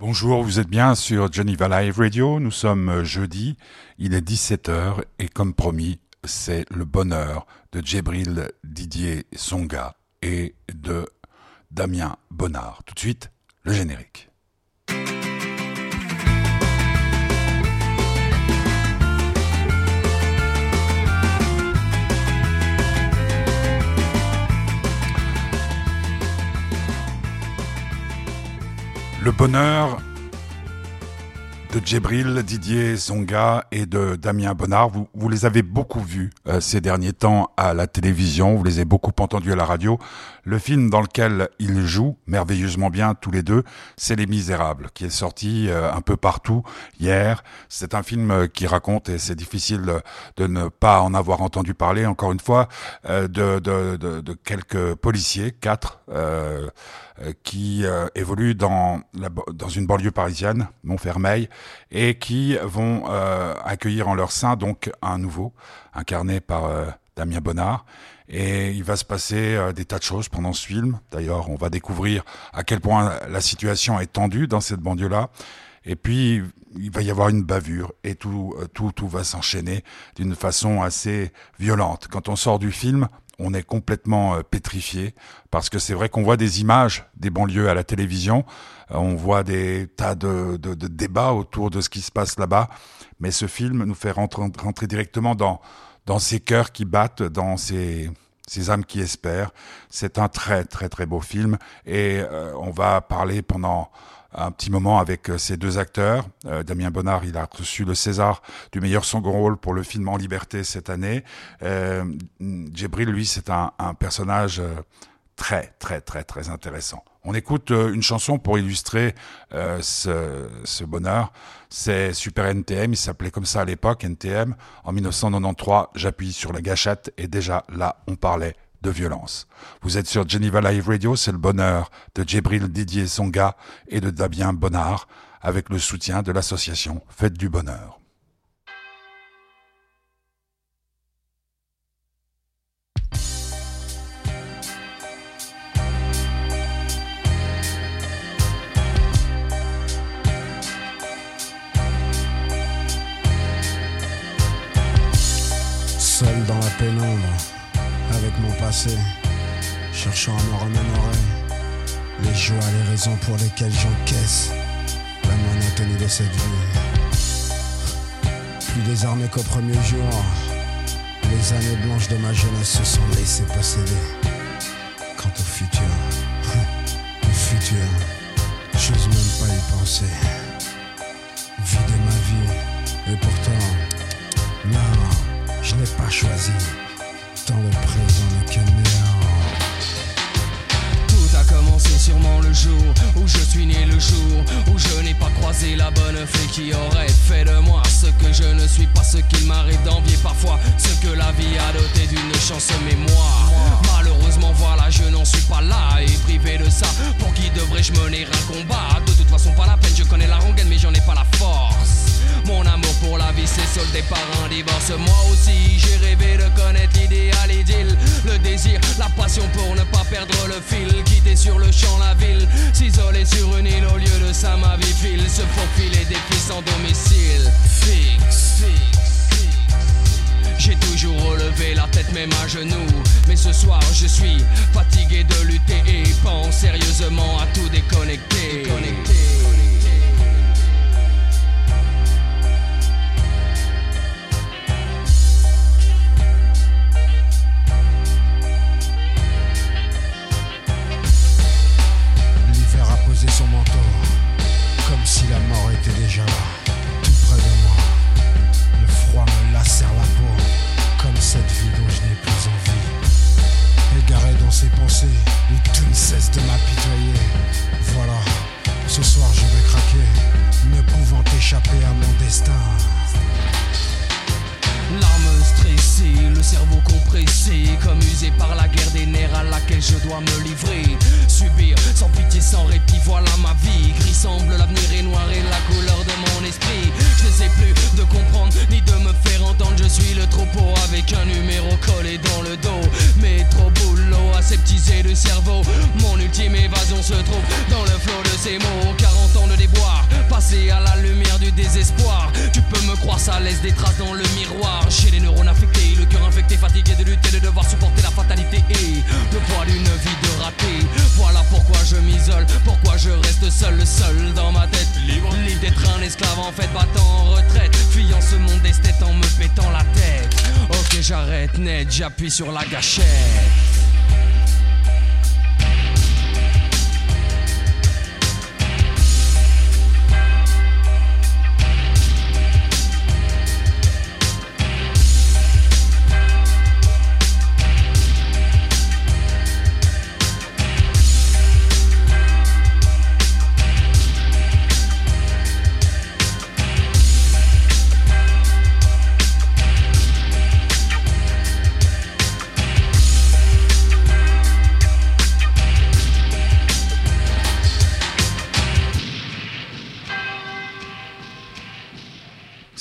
Bonjour, vous êtes bien sur Geneva Live Radio. Nous sommes euh, jeudi, il est 17h et comme promis, c'est le bonheur de Djibril Didier Songa et de Damien Bonnard. Tout de suite, le générique. Le bonheur de Djibril, Didier Zonga et de Damien Bonnard. Vous, vous les avez beaucoup vus euh, ces derniers temps à la télévision, vous les avez beaucoup entendus à la radio. Le film dans lequel ils jouent merveilleusement bien tous les deux, c'est Les Misérables, qui est sorti euh, un peu partout hier. C'est un film euh, qui raconte, et c'est difficile de ne pas en avoir entendu parler, encore une fois, de, de, quelques policiers, quatre, euh, qui euh, évoluent dans, la, dans une banlieue parisienne, Montfermeil, et qui vont euh, accueillir en leur sein donc un nouveau, incarné par Damien Bonnard. Et il va se passer des tas de choses pendant ce film. D'ailleurs, on va découvrir à quel point la situation est tendue dans cette banlieue-là. Et puis, il va y avoir une bavure et tout, tout, tout va s'enchaîner d'une façon assez violente. Quand on sort du film, on est complètement euh, pétrifié parce que c'est vrai qu'on voit des images des banlieues à la télévision, euh, on voit des tas de, débats autour de ce qui se passe là-bas, mais ce film nous fait rentrer, directement dans, dans ces cœurs qui battent, dans ces, ces âmes qui espèrent. C'est un très très très beau film et euh, on va parler pendant un petit moment avec euh, ces deux acteurs. Euh, Damien Bonnard, il a reçu le César du meilleur second rôle pour le film En Liberté cette année. Euh, Djibril, lui, c'est un, un, personnage euh, très, très, très, très intéressant. On écoute une chanson pour illustrer euh, ce, ce, bonheur. C'est Super NTM, il s'appelait comme ça à l'époque, NTM. En 1993, j'appuie sur la gâchette et déjà là, on parlait de violence. Vous êtes sur Geneva Live Radio, c'est le bonheur de Djibril Didier Songa et de Damien Bonnard, avec le soutien de l'association Fête du Bonheur. Cherchant à me remémorer les joies, les raisons pour lesquelles j'encaisse la monotonie de cette vie. Plus désarmé qu'au premier jour, les années blanches de ma jeunesse se sont laissées posséder. Quant au futur, le futur, j'ose même pas y penser. Vider ma vie, et pourtant, non, je n'ai pas choisi le Tout a commencé sûrement le jour où je suis né, le jour où je n'ai pas croisé la bonne fée qui aurait fait de moi ce que je ne suis pas, ce qu'il m'arrive d'envier parfois, ce que la vie a doté d'une chance, mémoire Malheureusement, voilà, je n'en suis pas là et privé de ça. Pour qui devrais-je mener un combat? De toute façon, pas la peine, je connais la rengaine, mais j'en ai pas la force. Mon amour pour la vie s'est soldé par un divorce. Moi aussi, j'ai rêvé de connaître l'idéal idylle. Le désir, la passion pour ne pas perdre le fil. Quitter sur le champ la ville, s'isoler sur une île au lieu de ça, ma vie file. Se faufiler des pistes sans domicile. Fixe, fixe. J'ai toujours relevé la tête même à genoux Mais ce soir je suis fatigué de lutter Et pense sérieusement à tout déconnecter. Désespoir. Tu peux me croire, ça laisse des traces dans le miroir. J'ai les neurones affectés, le cœur infecté, fatigué de lutter, de devoir supporter la fatalité et le poids d'une vie de raté. Voilà pourquoi je m'isole, pourquoi je reste seul, seul dans ma tête. Libre, libre d'être un esclave en fait, battant en retraite. Fuyant ce monde d'esthète en me pétant la tête. Ok, j'arrête net, j'appuie sur la gâchette.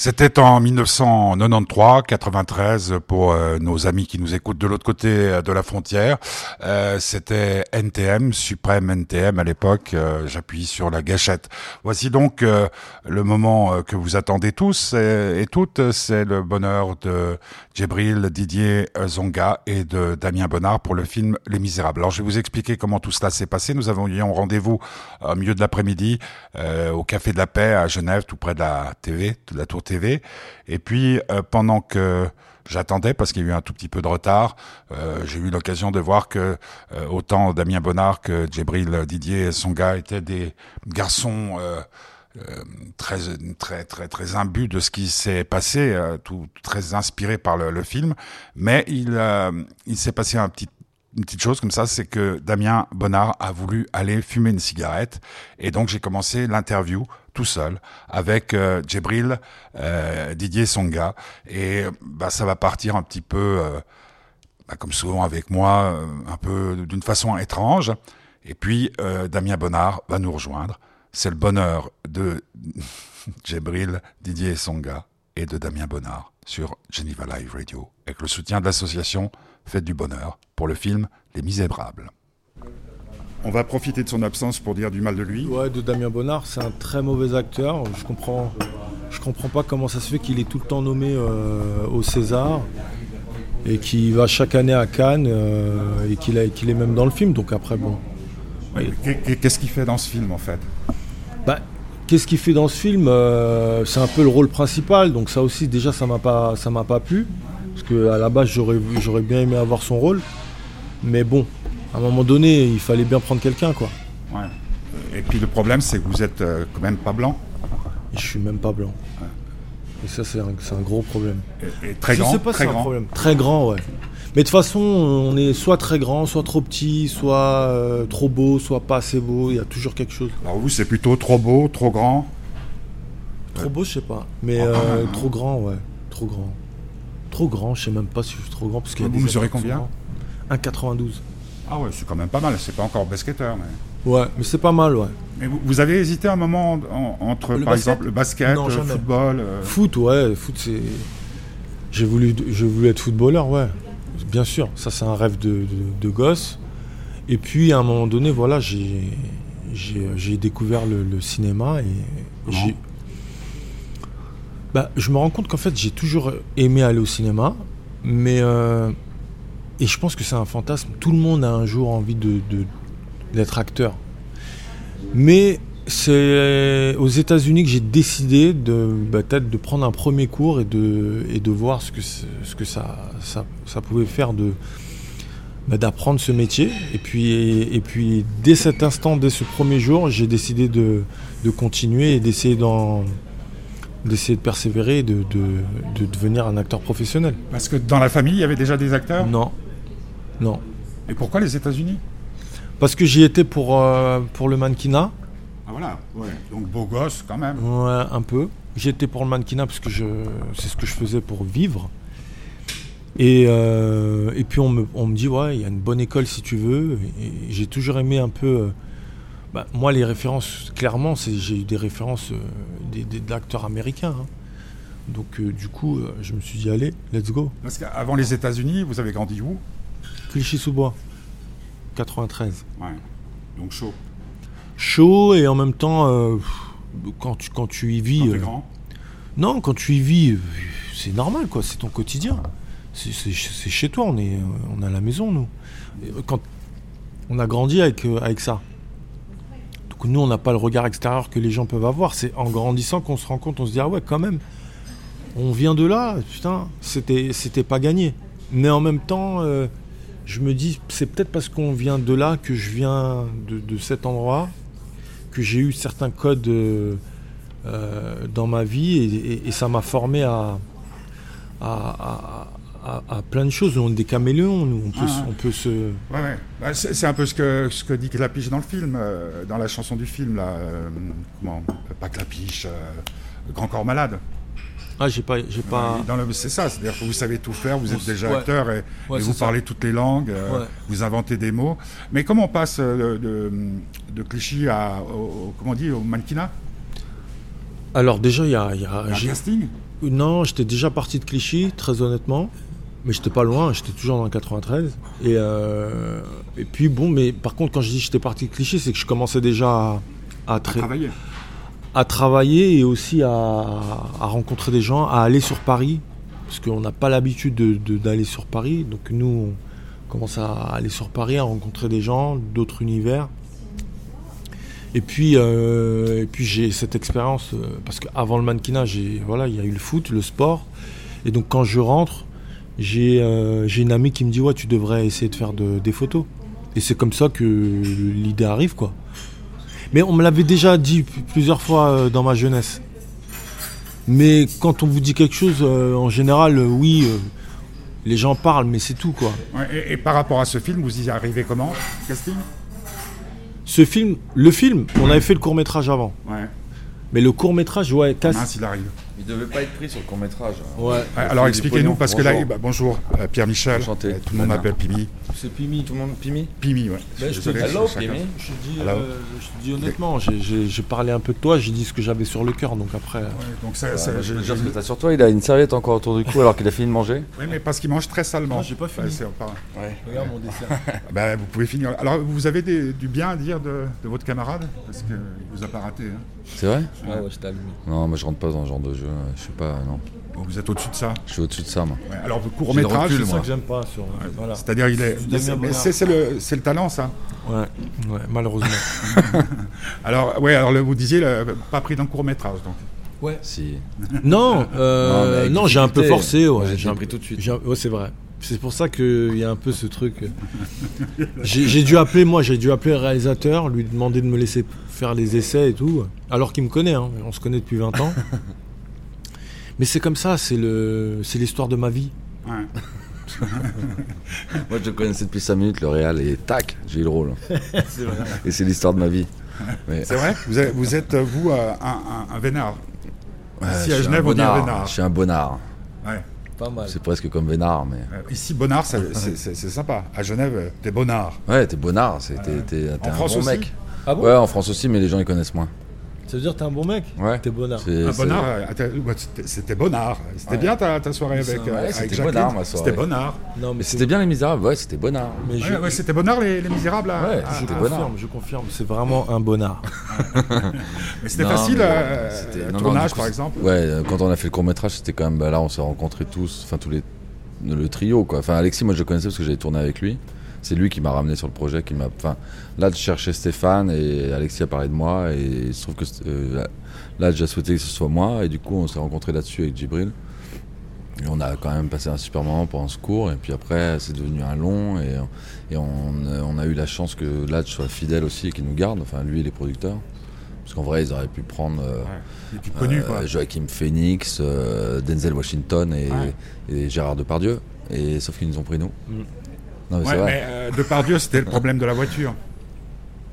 C'était en 1993-93 pour euh, nos amis qui nous écoutent de l'autre côté euh, de la frontière. Euh, C'était NTM, Suprême NTM à l'époque. Euh, j'appuie sur la gâchette. Voici donc le moment que vous attendez tous et toutes. C'est le bonheur de Djibril, Didier Zonga et de Damien Bonnard pour le film Les Misérables. Alors je vais vous expliquer comment tout cela s'est passé. Nous avons eu rendez-vous au milieu de l'après-midi au Café de la Paix à Genève, tout près de la TV, de la Tour TV et puis, euh, pendant que j'attendais parce qu'il y a eu un tout petit peu de retard. Euh, j'ai eu l'occasion de voir que euh, autant Damien Bonnard que Djibril Didier et étaient des garçons très très très très imbus de ce qui s'est passé, tout très inspiré par le, le film. Mais il il s'est passé un petit une petite chose comme ça, c'est que Damien Bonnard a voulu aller fumer une cigarette. Et donc j'ai commencé l'interview tout seul avec euh, Djibril euh, Didier Songa. Et bah, ça va partir un petit peu, euh, bah, comme souvent avec moi, euh, un peu d'une façon étrange. Et puis euh, Damien Bonnard va nous rejoindre. C'est le bonheur de Djibril Didier Songa et de Damien Bonnard sur Geneva Live Radio, avec le soutien de l'association Fête du Bonheur pour le film Les Misérables. On va profiter de son absence pour dire du mal de lui. Ouais, de Damien Bonnard, c'est un très mauvais acteur. Je comprends, je comprends pas comment ça se fait qu'il est tout le temps nommé euh, au César et qu'il va chaque année à Cannes euh, et qu'il qu est même dans le film. Donc après, bon. Qu'est-ce qu'il fait dans ce film en fait? Bah, Qu'est-ce qu'il fait dans ce film euh, C'est un peu le rôle principal, donc ça aussi déjà ça m'a pas ça m'a pas plu. Parce qu'à la base, j'aurais, j'aurais bien aimé avoir son rôle. Mais bon, à un moment donné, il fallait bien prendre quelqu'un, quoi. Ouais. Et puis le problème, c'est que vous êtes euh, quand même pas blanc. Je suis même pas blanc. Ouais. Et ça, c'est un, c'est un gros problème. Et, et très grand. Je sais pas très si c'est grand. un problème. Très grand, ouais. Mais de toute façon, on est soit très grand, soit trop petit, soit euh, trop beau, soit pas assez beau. Il y a toujours quelque chose. Alors vous, c'est plutôt trop beau, trop grand? Trop beau, je sais pas. Mais quand euh, trop grand, ouais. Trop grand. Trop grand, je sais même pas si je suis trop grand. Parce qu'il Vous mesurez combien? grands. 1,92. Ah ouais, c'est quand même pas mal. C'est pas encore basketteur, mais. Ouais, mais c'est pas mal, ouais. Mais vous, vous avez hésité un moment en- entre, Le par basket? exemple, le basket, Non, le jamais. football. euh, Foot, ouais, foot, c'est. J'ai voulu, j'ai voulu être footballeur, ouais. Bien sûr, ça c'est un rêve de, de, de gosse. Et puis à un moment donné, voilà, j'ai, découvert le, le cinéma et j'ai. Bah, je me rends compte qu'en fait, j'ai toujours aimé aller au cinéma, mais euh, et je pense que c'est un fantasme. Tout le monde a un jour envie de- d'être acteur, mais c'est aux États-Unis que j'ai décidé de bah, peut-être de prendre un premier cours et de et de voir ce que ce que ça ça, ça pouvait faire de bah, d'apprendre ce métier. Et puis et, puis dès cet instant dès ce premier jour j'ai décidé de, de continuer et d'essayer d'en d'essayer de persévérer et de, de, de devenir un acteur professionnel. Parce que dans la famille, il y avait déjà des acteurs? non. Non. Et pourquoi les États-Unis? Parce que j'y étais pour euh, pour le mannequinat voilà, ouais. Donc beau gosse quand même. Ouais, un peu. J'étais pour le mannequinat parce que je, c'est ce que je faisais pour vivre. Et, euh, et puis on me, on me dit, ouais, il y a une bonne école si tu veux. Et, et j'ai toujours aimé un peu. euh, bah, moi, les références, clairement, c'est, j'ai eu des références euh, des, des- d'acteurs américains. hein. Donc, euh, du coup, euh, je me suis dit, allez, let's go. Parce qu'avant les États-Unis, vous avez grandi où? Clichy-sous-Bois, 93. Ouais. Donc chaud. Chaud et en même temps euh, quand tu, quand tu y vis. Quand euh, grand non, quand tu y vis, euh, c'est normal, quoi. C'est ton quotidien. C'est chez toi, on est, on à la maison, nous. Quand on a grandi avec, avec ça. Donc nous, on n'a pas le regard extérieur que les gens peuvent avoir. C'est en grandissant qu'on se rend compte, on se dit ah ouais, quand même. On vient de là, putain, c'était, c'était pas gagné. Mais en même temps, euh, je me dis, c'est peut-être parce qu'on vient de là que je viens de, de cet endroit que j'ai eu certains codes. euh, euh, dans ma vie et, et- et ça m'a formé à, à, à- à- à plein de choses. On est des caméléons, nous. On peut, Ah, on peut se. Ouais, ouais. Bah, c'est un peu ce que, ce que dit Clapiche dans le film, euh, dans la chanson du film, là. comment Pas Clapiche, Grand Corps Malade. Ah, j'ai pas. J'ai pas... Dans le- C'est ça, c'est-à-dire que vous savez tout faire, vous êtes déjà ouais. acteur et, Ouais, et c'est vous ça. parlez toutes les langues, euh, Ouais. vous inventez des mots. Mais comment on passe euh, de, de Clichy à, au, comment on dit, au mannequinat? Alors, déjà, il y a. y a- Un casting? Non, j'étais déjà parti de Clichy, très honnêtement. Mais j'étais pas loin, j'étais toujours dans le 93. Et, euh, et puis, bon, mais par contre, quand je dis que j'étais parti de Clichy, c'est que je commençais déjà à, à, à tra- travailler à travailler et aussi à, rencontrer des gens, à aller sur Paris, parce qu'on n'a pas l'habitude de- de- d'aller sur Paris. Donc nous, on commence à aller sur Paris, à rencontrer des gens d'autres univers. Et puis, euh, j'ai cette expérience, euh, parce qu'avant le mannequinat, voilà, il y a eu le foot, le sport. Et donc quand je rentre, j'ai euh, une amie qui me dit, ouais, tu devrais essayer de faire de- des photos. Et c'est comme ça que l'idée arrive, quoi. Mais on me l'avait déjà dit plusieurs fois euh, dans ma jeunesse. Mais quand on vous dit quelque chose, euh, en général, euh, oui, euh, les gens parlent, mais c'est tout, quoi. Ouais, et, et par rapport à ce film, vous y arrivez comment Casting Ce film, le film, on avait fait le court métrage avant. Ouais, Mais le court métrage, ouais, casse. mince, il arrive. Il devait pas être pris sur le court métrage. Ouais. Ouais, alors expliquez-nous, parce que là, Bonjour. bah, bonjour, euh, Pierre-Michel, Enchanté. Euh, tout le monde m'appelle Pimi. C'est Pimi. Tout le monde Pimi Pimi, ouais. Ben, je te dis- Hello, chacun- Pimi. Je te dis, euh, je te dis honnêtement, j'ai- parlé un peu de toi, j'ai dit ce que j'avais sur le cœur, donc après. Ouais, donc ça, Je dire ce que t'as sur toi, il a une serviette encore autour du cou alors qu'il a fini de manger. Oui, mais parce qu'il mange très salement. Non, j'ai pas fini. Ouais, c'est pas- Ouais. Regarde mon dessert. Bah, vous pouvez finir. Alors, vous avez des- du bien à dire de, de votre camarade? Parce qu'il vous a pas raté. hein. C'est vrai? Ouais, je t'allume. Non, moi je rentre pas dans ce genre de jeu. Je sais pas, non. Vous êtes au-dessus de ça? Je suis au-dessus de ça, moi. Ouais, Alors, le J'ai court-métrage, le recul, C'est ça moi. que j'aime pas sur. Voilà. c'est-à-dire, il est. C'est- le, c'est le talent, ça? Ouais, ouais, malheureusement. Alors, ouais, alors le- vous disiez, le- pas pris dans le court-métrage. Donc. ouais. Si. Non, euh, Non, non, j'ai un peu forcé. Moi, Ouais, j'ai pris tout de suite. Ouais, c'est vrai. C'est pour ça qu'il y a un peu ce truc. J'ai j'ai dû appeler, moi, j'ai dû appeler le réalisateur, lui demander de me laisser faire les essais et tout. Alors qu'il me connaît, hein, on se connaît depuis 20 ans. Mais c'est comme ça, c'est le, c'est l'histoire de ma vie. Ouais. Moi je connaissais depuis 5 minutes, le Real, et tac, j'ai eu le rôle. Et c'est l'histoire de ma vie. Mais, C'est vrai vous êtes, vous, êtes, vous, euh, un, un, un vénard. Ouais, Ici, à Genève, on dit un bonnard. vénard. Je suis un bonnard. Ouais. Pas mal. C'est presque comme vénard, mais. Euh, ici, Bonnard, c'est c'est- c'est sympa. À Genève, euh, t'es Bonnard. Ouais, t'es bonnard, c'est- t'es t'es- t'es En un France bon aussi mec. Ah bon? Ouais, en France aussi, mais les gens ils connaissent moins. Ça veut dire que t'es un bon mec Ouais. T'es bonnard. C'est- Un c'est- Bonnard, t'es- ouais, c'était- c'était Bonnard. C'était Ouais. bien ta, ta soirée avec, Ouais, euh, avec c'était Jacqueline. Bonnard, ma soirée. C'était Bonnard. Non, mais c'était bien les misérables, ouais, c'était bonnard. Mais je, Ouais, ouais, c'était Bonnard, les, les Misérables. là Ouais, Ah, je c'était ah, Bonnard. confirme, je confirme. C'est vraiment un bonnard. Mais c'était Non, facile, mais, euh, c'était- euh, non, non, tournage, du coup, par c'est- exemple. Ouais, euh, quand on a fait le court métrage, c'était quand même. Bah, là, on s'est rencontrés tous, enfin tous les. Le trio, quoi. Enfin, Alexis, moi je le connaissais parce que j'avais tourné avec lui. C'est lui qui m'a ramené sur le projet, qui m'a. Enfin, là, je cherchais Stéphane et Alexis a parlé de moi. Et il se trouve que euh, là, j'ai souhaité que ce soit moi. Et du coup, on s'est rencontrés là-dessus avec Djibril. Et on a quand même passé un super moment pendant ce cours. Et puis après, c'est devenu un long. Et, et on, on a eu la chance que Ladj soit fidèle aussi et qu'il nous garde. Enfin, lui et les producteurs. Parce qu'en vrai, ils auraient pu prendre. euh, connu, euh, quoi. Joachim Phoenix, euh, Denzel Washington et, Ouais. et Gérard Depardieu. Et sauf qu'ils nous ont pris nous. Mm. Non mais Ouais, mais euh, Depardieu, c'était le problème de la voiture.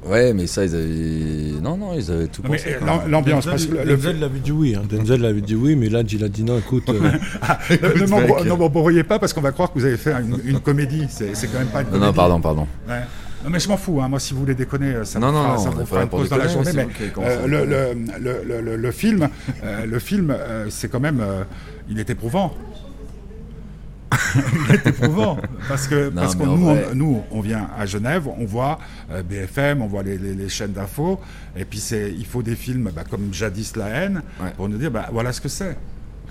Ouais, mais ça ils avaient. Non non, ils avaient tout Non, pensé. euh, l'ambiance, parce que le, Denzel l'avait dit oui. hein. Denzel l'avait dit oui, mais là, il a dit non, écoute. euh, ne m'embro- ne m'embrouillez pas parce qu'on va croire que vous avez fait une, une comédie. C'est quand même pas une Non comédie. non, pardon, pardon. Ouais. Non, mais je m'en fous. hein. Moi, si vous voulez déconner, ça Non, vous non, fera, non, ça fera une pause dans la journée. mais euh, le, film, euh, le film, euh, c'est quand même, euh, il est éprouvant. il est éprouvant. Parce que, Non, parce que nous, vrai- on, nous, on vient à Genève, on, voit euh, BFM, on voit les, les- les chaînes d'infos, et puis c'est, il faut des films bah, comme Jadis la haine, Ouais. pour nous dire, bah, voilà ce que c'est.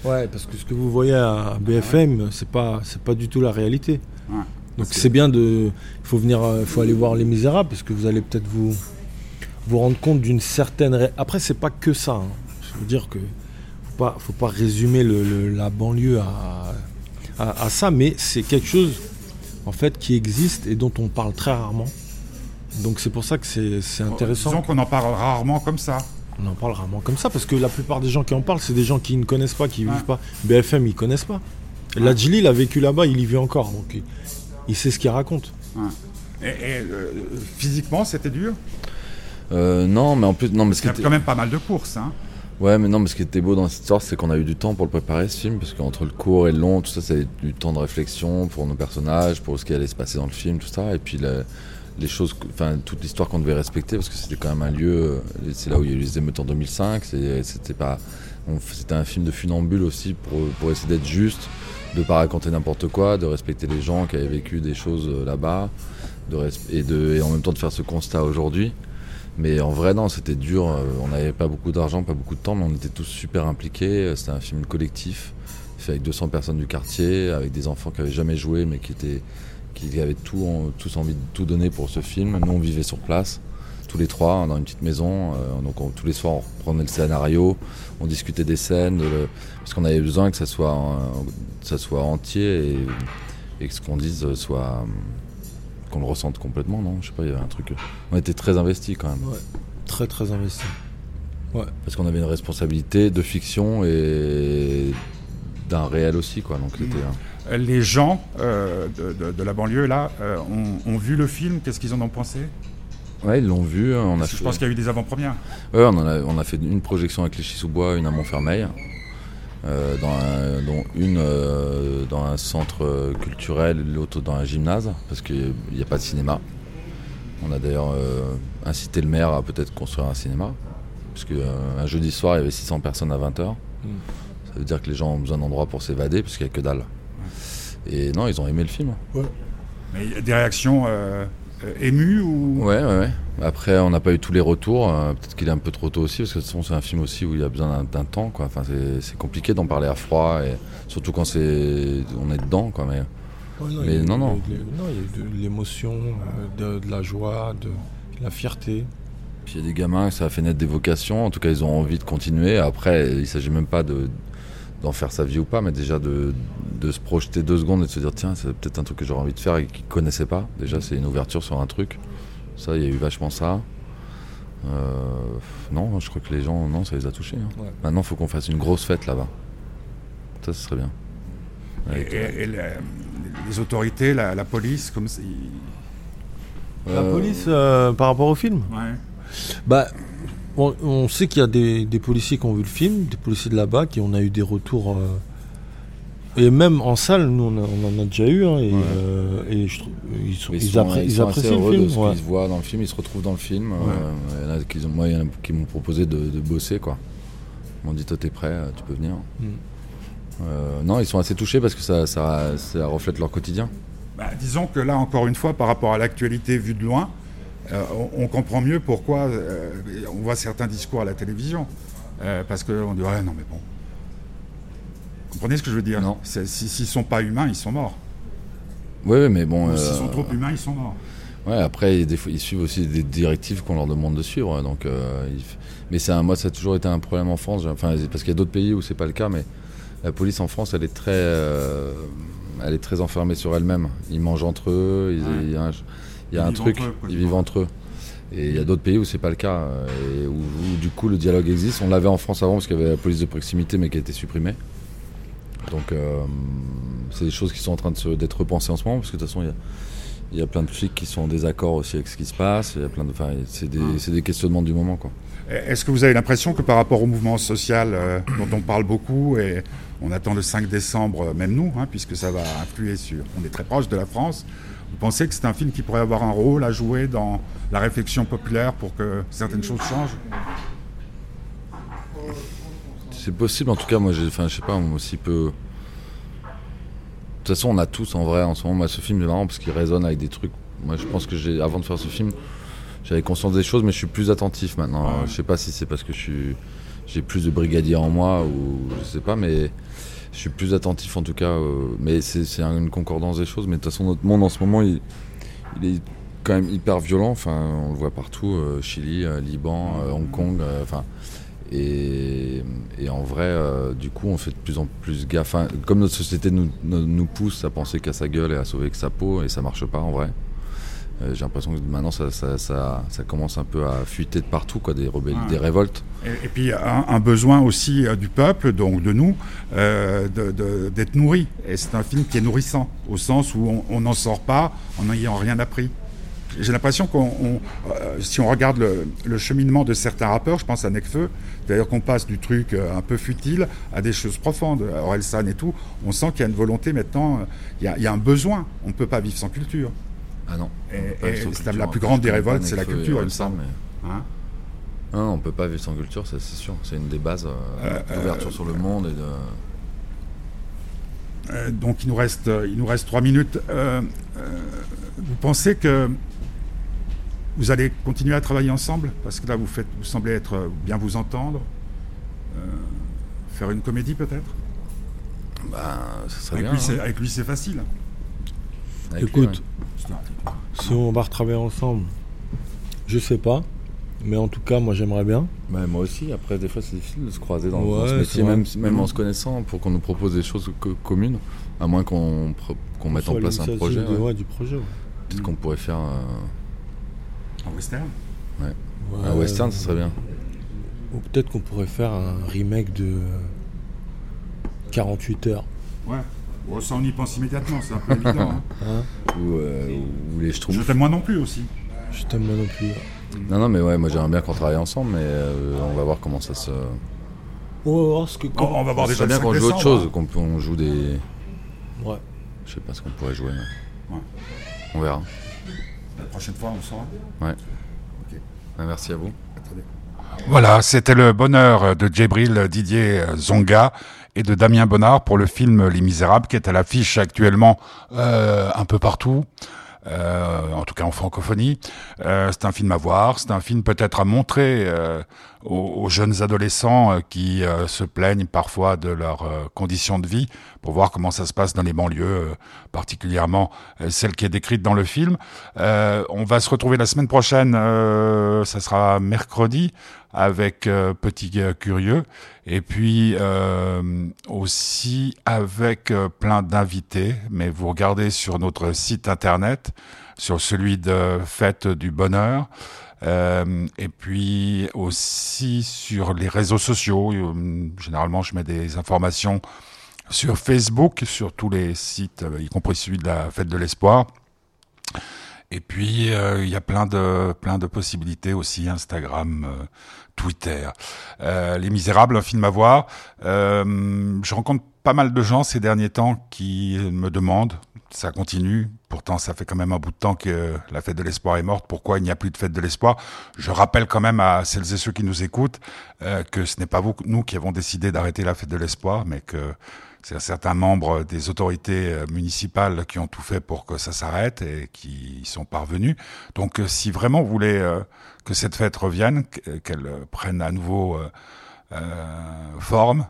Ouais, parce que ce que vous voyez à BFM, c'est pas, c'est pas du tout la réalité. Ouais. Donc que- c'est bien de, il faut venir, euh, faut aller voir Les Misérables parce que vous allez peut-être vous, vous rendre compte d'une certaine. ré- Après, c'est pas que ça. hein. Je veux dire que faut pas, faut pas résumer le- le- la banlieue à, à, à ça, mais c'est quelque chose en fait qui existe et dont on parle très rarement. Donc c'est pour ça que c'est c'est intéressant. Disons qu'on en parle rarement comme ça. On en parle rarement comme ça parce que la plupart des gens qui en parlent, c'est des gens qui ne connaissent pas, qui Ouais. vivent pas. BFM, ils connaissent pas. Et Ladjili, il a vécu là-bas, il y vit encore, donc il, il sait ce qu'il raconte. Et, et, euh, physiquement, c'était dur? Euh, non, mais en plus, non, mais Il y a quand même pas mal de courses. Hein. Ouais, mais non, mais ce qui était beau dans cette histoire, c'est qu'on a eu du temps pour le préparer ce film, parce qu'entre le court et le long, tout ça, c'est du temps de réflexion pour nos personnages, pour ce qui allait se passer dans le film, tout ça, et puis les choses, enfin toute l'histoire qu'on devait respecter, parce que c'était quand même un lieu, euh, c'est là où il y a eu les émeutes en 2005, c'est- c'était pas, c'était un film de funambule aussi pour, essayer d'être juste, de pas raconter n'importe quoi, de respecter les gens qui avaient vécu des choses euh, là-bas, et, et en même temps de faire ce constat aujourd'hui. Mais en vrai, non, c'était dur. euh, On n'avait pas beaucoup d'argent, pas beaucoup de temps, mais on était tous super impliqués. Euh, C'était un film collectif, fait avec 200 personnes du quartier, avec des enfants qui avaient jamais joué, mais qui étaient, qui avaient tout, tous envie de tout donner pour ce film. Nous, on vivait sur place, tous les trois, dans une petite maison. euh, donc, on- tous les soirs, on reprenait le scénario, on discutait des scènes, parce qu'on avait besoin que ça soit, ça soit entier et que ce qu'on dise soit qu'on le ressente complètement, non? Je sais pas, il y avait un truc. On était très investis quand même. Très très investi. Parce qu'on avait une responsabilité de fiction et d'un réel aussi, quoi. Donc c'était. un- Les gens euh, de, de- de la banlieue, là, euh, ont, ont vu le film? Qu'est-ce qu'ils en ont pensé? Ouais, ils l'ont vu. On a Je pense qu'il y a eu des avant-premières. Ouais, on, a, on a fait une projection à Clichy-sous-Bois, une à Montfermeil, euh, dans un- dont une euh, dans un centre culturel, l'autre dans un gymnase, parce qu'il n'y a pas de cinéma. On a d'ailleurs euh, incité le maire à peut-être construire un cinéma, parce qu'un jeudi soir, il y avait 600 personnes à 20h. Ça veut dire que les gens ont besoin d'endroits pour s'évader, parce qu'il n'y a que dalle. Et non, ils ont aimé le film. Mais il y a des réactions euh, émues ou Ouais, ouais, ouais. Après, on n'a pas eu tous les retours. euh, Peut-être qu'il est un peu trop tôt aussi, parce que de toute façon, c'est un film aussi où il y a besoin d'un- temps. Quoi. Enfin, c'est- compliqué d'en parler à froid, et surtout quand c'est on est dedans. Quoi, mais... Ouais, Mais il a- non, non. il y a- non, de l'émotion, euh, de, de la joie, de la fierté. Puis il y a des gamins, ça a fait naître des vocations. En tout cas, ils ont envie de continuer. Après, il s'agit même pas de d'en faire sa vie ou pas, mais déjà de, de se projeter deux secondes et de se dire tiens, c'est peut-être un truc que j'aurais envie de faire et qu'ils connaissaient pas. Déjà, c'est une ouverture sur un truc. Ça, il y a eu vachement ça. Euh, non, je crois que les gens, non, ça les a touchés. hein. Ouais. Maintenant, il faut qu'on fasse une grosse fête là-bas. Ça, ce serait bien. Et, Avec, euh, et- et la- les autorités, la, la police, comme La euh, police, euh, par rapport au film ouais. Bah, on, on sait qu'il y a des, des policiers qui ont vu le film, des policiers de là-bas, qui on a eu des retours. euh, et même en salle, nous on, a- on en a déjà eu, hein, et, Ouais. euh, et je trouve ils, sont- Ils, ils sont, appré- ils ils sont assez apprécient le film. de ce ouais. qu'ils se voient dans le film, ils se retrouvent dans le film. Euh, il y en a qui ont- moi, il y en a qui m'ont proposé de, de bosser. Quoi. Ils m'ont dit Toi, t'es prêt, tu peux venir. Mm. Euh, non, ils sont assez touchés parce que ça, ça, ça reflète leur quotidien. Bah, disons que là, encore une fois, par rapport à l'actualité vue de loin, euh, on, on comprend mieux pourquoi euh, on voit certains discours à la télévision. Euh, parce qu'on dit, ouais, non, mais bon. Vous comprenez ce que je veux dire? Non. S'ils sont pas humains, ils sont morts. Oui, mais bon. S'ils sont trop humains, ils sont morts. Ouais, après, des fois, ils suivent aussi des directives qu'on leur demande de suivre. Donc, ils f- Mais c'est un, moi, ça a toujours été un problème en France. Enfin, parce qu'il y a d'autres pays où c'est pas le cas, mais la police en France, elle est très, elle est très enfermée sur elle-même. Ils mangent entre eux. ils- Ouais. Il y a Ils un truc. eux, quoi. ils vivent entre eux. Et il y a d'autres pays où c'est pas le cas, euh, et où, où, du coup le dialogue existe. On l'avait en France avant parce qu'il y avait la police de proximité, mais qui a été supprimée. Donc euh, c'est des choses qui sont en train d'être repensées en ce moment, parce que de toute façon il y a, il y a plein de flics qui sont en désaccord aussi avec ce qui se passe. Il y a plein de, enfin, c'est des, questionnements du moment, quoi. Est-ce que vous avez l'impression que par rapport au mouvement social euh, dont on parle beaucoup, et on attend le 5 décembre, même nous, hein, puisque ça va influer sur... On est très proche de la France. Vous pensez que c'est un film qui pourrait avoir un rôle à jouer dans la réflexion populaire pour que certaines choses changent? C'est possible, en tout cas, moi, j'ai, enfin, je sais pas, moi, s'il peut. façon, on a tous en vrai en ce moment. Moi, ce film est marrant parce qu'il résonne avec des trucs. Moi, je pense que j'ai, avant de faire ce film, j'avais conscience des choses, mais je suis plus attentif maintenant. Je sais pas si c'est parce que je suis, j'ai plus de brigadiers en moi ou je sais pas, mais je suis plus attentif en tout cas. mais c'est, une concordance des choses. Mais de toute façon, notre monde en ce moment, il, est quand même hyper violent. Enfin, on le voit partout, euh, Chili, euh, Liban, euh, Hong Kong. Enfin. et, en vrai, du coup, on fait de plus en plus gaffe. Comme notre société nous, nous, nous pousse à penser qu'à sa gueule et à sauver que sa peau, et ça marche pas en vrai. Euh, J'ai l'impression que maintenant, ça, ça, ça, ça commence un peu à fuiter de partout, quoi, des, rebelles, Ouais. des révoltes. Et, et puis un, un besoin aussi euh, du peuple, donc de nous, euh, d'être nourris. Et c'est un film qui est nourrissant, au sens où on- n'en sort pas en n'ayant rien appris. J'ai l'impression qu'on, on- euh, si on regarde le, le cheminement de certains rappeurs, je pense à Necfeu, d'ailleurs qu'on passe du truc un peu futile à des choses profondes, Orelsan et tout, on sent qu'il y a une volonté maintenant, il y a, il y a un besoin, on ne peut pas vivre sans culture. Ah non. Et- et la hein. plus grande des révoltes, c'est la culture, il me semble. mais- Hein Non, on peut pas vivre sans culture, c'est sûr. C'est une des bases euh, Euh, d'ouverture sur le monde et de. Euh, donc il nous reste, euh, il nous reste trois minutes. Euh, euh, vous pensez que vous allez continuer à travailler ensemble? Parce que là, vous, faites, vous semblez être euh, bien vous entendre. Euh, faire une comédie peut-être? Bah, ça serait avec, bien. lui, hein. avec lui, c'est facile. Lui, Écoute, ouais. si on va retravailler ensemble, je sais pas. Mais en tout cas, moi j'aimerais bien. Ouais, moi aussi, après, des fois, c'est difficile de se croiser dans, Ouais, dans ce métier, même, en se connaissant, pour qu'on nous propose des choses co- communes, à moins qu'on mette en place un projet. de- ouais. ouais, du projet. ouais. Peut-être qu'on pourrait faire euh, En western? Un Ouais. western, ça serait bien. Ou peut-être qu'on pourrait faire un remake de 48 heures. Ouais. Bon, ça, on y pense immédiatement, c'est un peu évident. hein. Hein Ou, euh, ou les Je t'aime moi non plus aussi. je t'aime moi non plus. Non, non, mais ouais, moi j'aimerais bien qu'on travaille ensemble, mais euh, on va voir comment ça se. On va voir ce que. On, on va voir Ça déjà bien 5 qu'on joue autre chose, qu'on on joue des. Ouais. Je sais pas ce qu'on pourrait jouer. mais Ouais. On verra. La prochaine fois, on saura. Ouais. Merci à vous. Attendez. Voilà, c'était le bonheur de Djibril Didier Zonga et de Damien Bonnard pour le film Les Misérables qui est à l'affiche actuellement euh, un peu partout. euh, en tout cas en francophonie. Euh, c'est un film à voir, c'est un film peut-être à montrer euh, aux, aux jeunes adolescents euh, qui euh, se plaignent parfois de leurs euh, conditions de vie, pour voir comment ça se passe dans les banlieues, particulièrement celle qui est décrite dans le film. On va se retrouver la semaine prochaine, ça sera mercredi, avec euh, Petit Curieux, et puis euh, aussi avec euh, plein d'invités, mais vous regardez sur notre site internet, sur celui de Fête du Bonheur, euh, et puis aussi sur les réseaux sociaux. Euh, Généralement, je mets des informations sur Facebook, sur tous les sites, y compris celui de la Fête de l'Espoir. Et puis euh, il y a plein de plein de possibilités aussi Instagram, euh, Twitter. Euh, Les Misérables, un film à voir. Euh, je rencontre pas mal de gens ces derniers temps qui me demandent, ça continue. Pourtant, ça fait quand même un bout de temps que la fête de l'espoir est morte. Pourquoi il n'y a plus de fête de l'espoir? Je rappelle quand même à celles et ceux qui nous écoutent que ce n'est pas vous, nous qui avons décidé d'arrêter la fête de l'espoir, mais que c'est un certain membre des autorités euh, municipales qui ont tout fait pour que ça s'arrête et qui y sont parvenus. Donc, euh, si vraiment vous voulez euh, que cette fête revienne, qu- qu'elle prenne à nouveau forme,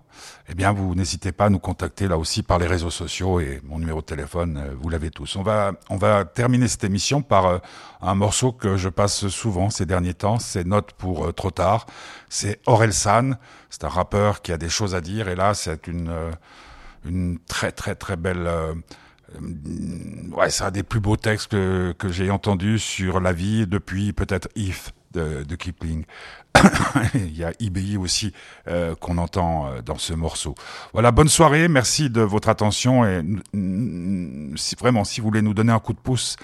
eh bien, vous n'hésitez pas à nous contacter là aussi par les réseaux sociaux et mon numéro de téléphone, vous l'avez tous. On va, on va terminer cette émission par un morceau que je passe souvent ces derniers temps. C'est Note pour trop tard. C'est Orelsan. C'est un rappeur qui a des choses à dire et là, c'est une, une très, très, très belle, euh, ouais, c'est un des plus beaux textes que, que j'ai entendu sur la vie depuis peut-être If de, Kipling. Il y a IBI aussi euh, qu'on entend euh, dans ce morceau. Voilà, bonne soirée, merci de votre attention et vraiment si vous voulez nous donner un coup de pouce,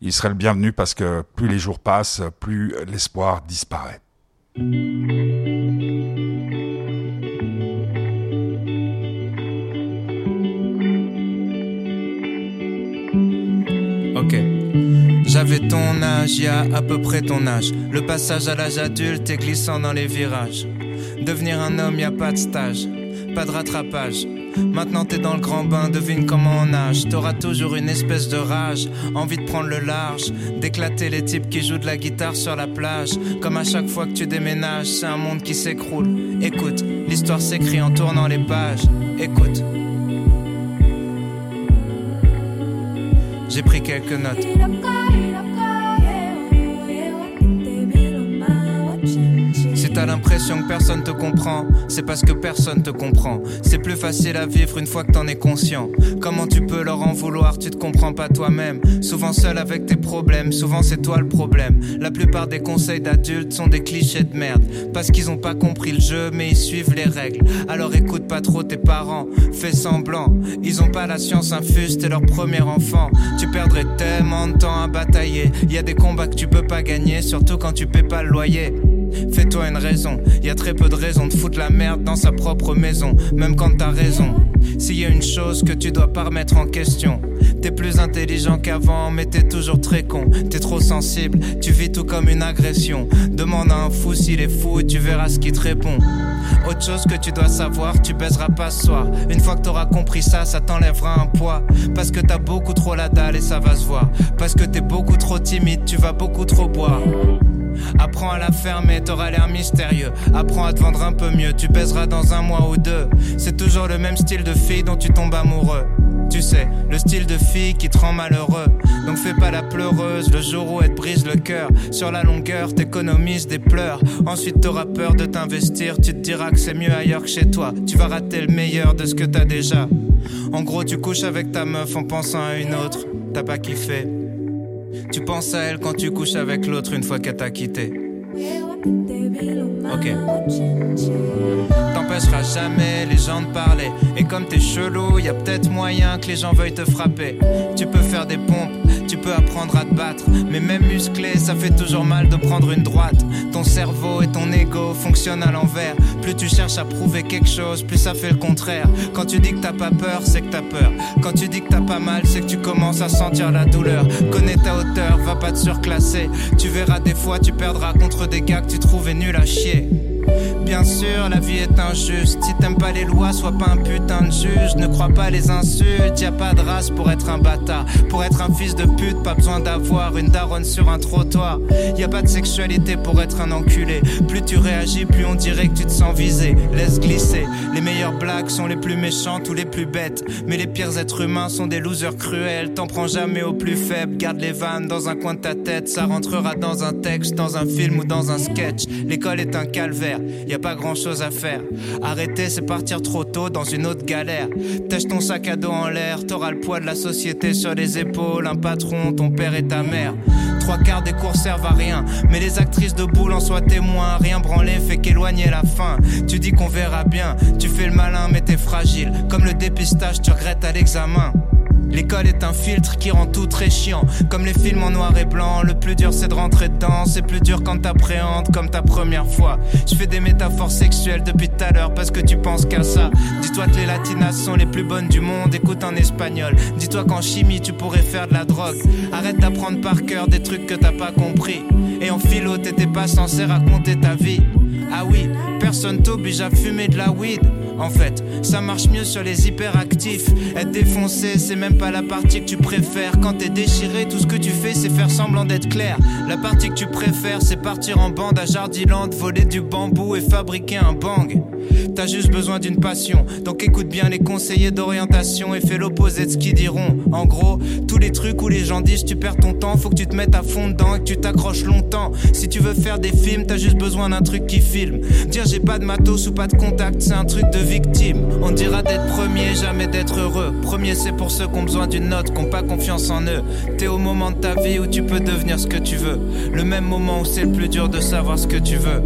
il serait le bienvenu parce que plus les jours passent, plus l'espoir disparaît. J'avais ton âge, y a à peu près ton âge. Le passage à l'âge adulte est glissant dans les virages. Devenir un homme, y a pas de stage, pas de rattrapage. Maintenant t'es dans le grand bain, devine comment on nage. T'auras toujours une espèce de rage, envie de prendre le large, d'éclater les types qui jouent de la guitare sur la plage. Comme à chaque fois que tu déménages, c'est un monde qui s'écroule. Écoute, l'histoire s'écrit en tournant les pages. Écoute. J'ai pris quelques notes. L'impression que personne te comprend, c'est parce que personne te comprend. C'est plus facile à vivre une fois que t'en es conscient. Comment tu peux leur en vouloir, tu te comprends pas toi-même. Souvent seul avec tes problèmes, souvent c'est toi le problème. La plupart des conseils d'adultes sont des clichés de merde. Parce qu'ils ont pas compris le jeu, mais ils suivent les règles. Alors écoute pas trop tes parents, fais semblant. Ils ont pas la science infuse, t'es leur premier enfant. Tu perdrais tellement de temps à batailler. Y a des combats que tu peux pas gagner, surtout quand tu paies pas le loyer. Fais-toi une raison, y a très peu de raisons de foutre la merde dans sa propre maison, même quand t'as raison. S'il y a une chose que tu dois pas remettre en question, t'es plus intelligent qu'avant, mais t'es toujours très con. T'es trop sensible, tu vis tout comme une agression. Demande à un fou s'il est fou et tu verras ce qu'il te répond. Autre chose que tu dois savoir, tu baiseras pas ce soir. Une fois que t'auras compris ça, ça t'enlèvera un poids. Parce que t'as beaucoup trop la dalle et ça va se voir. Parce que t'es beaucoup trop timide, tu vas beaucoup trop boire. Apprends à la fermer, t'auras l'air mystérieux. Apprends à te vendre un peu mieux, tu baiseras dans un mois ou deux. C'est toujours le même style de fille dont tu tombes amoureux. Tu sais, le style de fille qui te rend malheureux. Donc fais pas la pleureuse le jour où elle te brise le cœur. Sur la longueur, t'économises des pleurs. Ensuite, t'auras peur de t'investir. Tu te diras que c'est mieux ailleurs que chez toi. Tu vas rater le meilleur de ce que t'as déjà. En gros, tu couches avec ta meuf en pensant à une autre. T'as pas kiffé. Tu penses à elle quand tu couches avec l'autre une fois qu'elle t'a quitté. Ok. T'empêcheras jamais les gens de parler. Et comme t'es chelou, y a peut-être moyen que les gens veuillent te frapper. Tu peux faire des pompes, peux apprendre à te battre. Mais même musclé, ça fait toujours mal de prendre une droite. Ton cerveau et ton ego fonctionnent à l'envers. Plus tu cherches à prouver quelque chose, plus ça fait le contraire. Quand tu dis que t'as pas peur, c'est que t'as peur. Quand tu dis que t'as pas mal, c'est que tu commences à sentir la douleur. Connais ta hauteur, va pas te surclasser. Tu verras des fois, tu perdras contre des gars que tu trouvais nul à chier. Bien sûr, la vie est injuste. Si t'aimes pas les lois, sois pas un putain de juge. Ne crois pas les insultes. Y a pas de race pour être un bâtard. Pour être un fils de pute, pas besoin d'avoir une daronne sur un trottoir. Y a pas de sexualité pour être un enculé. Plus tu réagis, plus on dirait que tu te sens visé. Laisse glisser. Les meilleures blagues sont les plus méchantes ou les plus bêtes. Mais les pires êtres humains sont des losers cruels. T'en prends jamais au plus faible. Garde les vannes dans un coin de ta tête. Ça rentrera dans un texte, dans un film ou dans un sketch. L'école est un calvaire y a pas grand chose à faire. Arrêter, c'est partir trop tôt dans une autre galère. Tâche ton sac à dos en l'air, t'auras le poids de la société sur les épaules, un patron, ton père et ta mère. Trois quarts des cours servent à rien, mais les actrices de boule en soient témoins. Rien branler fait qu'éloigner la fin. Tu dis qu'on verra bien, tu fais le malin, mais t'es fragile. Comme le dépistage, tu regrettes à l'examen. L'école est un filtre qui rend tout très chiant. Comme les films en noir et blanc, le plus dur c'est de rentrer dedans. C'est plus dur quand t'appréhendes comme ta première fois. Je fais des métaphores sexuelles depuis tout à l'heure parce que tu penses qu'à ça. Dis-toi que les latinas sont les plus bonnes du monde, écoute en espagnol. Dis-toi qu'en chimie tu pourrais faire de la drogue. Arrête d'apprendre par cœur des trucs que t'as pas compris. Et en philo t'étais pas censé raconter ta vie. Ah oui, personne t'oblige à fumer de la weed. En fait, ça marche mieux sur les hyperactifs. Être défoncé, c'est même pas la partie que tu préfères. Quand t'es déchiré, tout ce que tu fais, c'est faire semblant d'être clair. La partie que tu préfères, c'est partir en bande à Jardiland, voler du bambou et fabriquer un bang. T'as juste besoin d'une passion, donc écoute bien les conseillers d'orientation et fais l'opposé de ce qu'ils diront. En gros, tous les trucs où les gens disent tu perds ton temps, faut que tu te mettes à fond dedans et que tu t'accroches longtemps. Si tu veux faire des films, t'as juste besoin d'un truc qui filme. Dire j'ai pas de matos ou pas de contact, c'est un truc de victime. On dira d'être premier, jamais d'être heureux. Premier, c'est pour ceux qui ont besoin d'une note, qui ont pas confiance en eux. T'es au moment de ta vie où tu peux devenir ce que tu veux. Le même moment où c'est le plus dur de savoir ce que tu veux.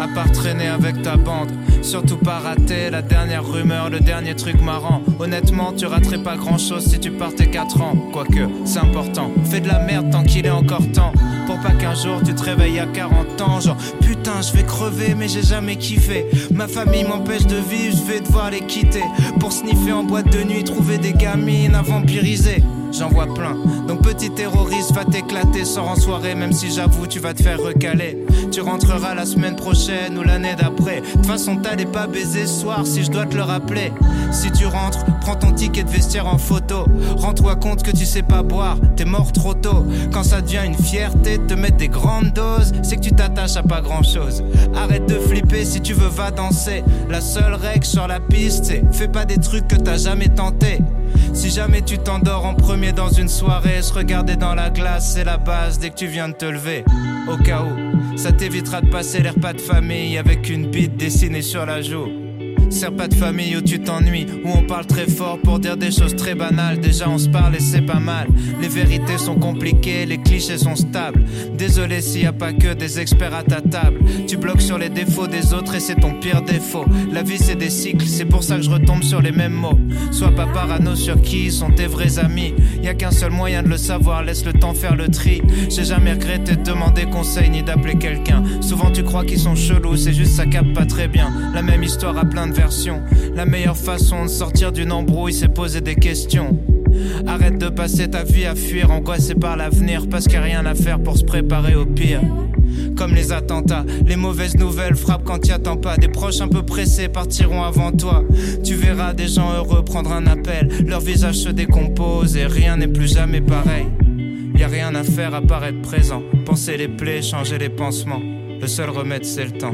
À part traîner avec ta bande, surtout pas rater la dernière rumeur, le dernier truc marrant. Honnêtement, tu raterais pas grand chose si tu partais 4 ans. Quoique, c'est important. Fais de la merde tant qu'il est encore temps. Pas qu'un jour tu te réveilles à 40 ans, genre putain, je vais crever, mais j'ai jamais kiffé. Ma famille m'empêche de vivre, je vais devoir les quitter. Pour sniffer en boîte de nuit, trouver des gamines à vampiriser. J'en vois plein. Donc petit terroriste, va t'éclater, sors en soirée, même si j'avoue, tu vas te faire recaler. Tu rentreras la semaine prochaine ou l'année d'après. De toute façon, t'allais pas baiser ce soir si je dois te le rappeler. Si tu rentres, prends ton ticket de vestiaire en photo. Rends-toi compte que tu sais pas boire, t'es mort trop tôt. Quand ça devient une fierté de te mettre des grandes doses, c'est que tu t'attaches à pas grand chose. Arrête de flipper si tu veux, va danser. La seule règle sur la piste, c'est fais pas des trucs que t'as jamais tenté. Si jamais tu t'endors en premier dans une soirée, se regarder dans la glace, c'est la base dès que tu viens de te lever. Au cas où, ça t'évitera de passer les repas de famille avec une bite dessinée sur la joue. Sers pas de famille où tu t'ennuies, où on parle très fort pour dire des choses très banales. Déjà on se parle et c'est pas mal. Les vérités sont compliquées, les clichés sont stables. Désolé s'il y a pas que des experts à ta table. Tu bloques sur les défauts des autres et c'est ton pire défaut. La vie c'est des cycles, c'est pour ça que je retombe sur les mêmes mots. Sois pas parano sur qui sont tes vrais amis. Y a qu'un seul moyen de le savoir, laisse le temps faire le tri. J'ai jamais regretté de demander conseil ni d'appeler quelqu'un. Souvent tu crois qu'ils sont chelous, c'est juste ça capte pas très bien. La même histoire à plein de la meilleure façon de sortir d'une embrouille, c'est poser des questions. Arrête de passer ta vie à fuir, angoissé par l'avenir, parce qu'il n'y a rien à faire pour se préparer au pire. Comme les attentats, les mauvaises nouvelles frappent quand t'y attends pas. Des proches un peu pressés partiront avant toi. Tu verras des gens heureux prendre un appel. Leur visage se décompose et rien n'est plus jamais pareil. Y a rien à faire à part être présent. Penser les plaies, changer les pansements. Le seul remède c'est le temps.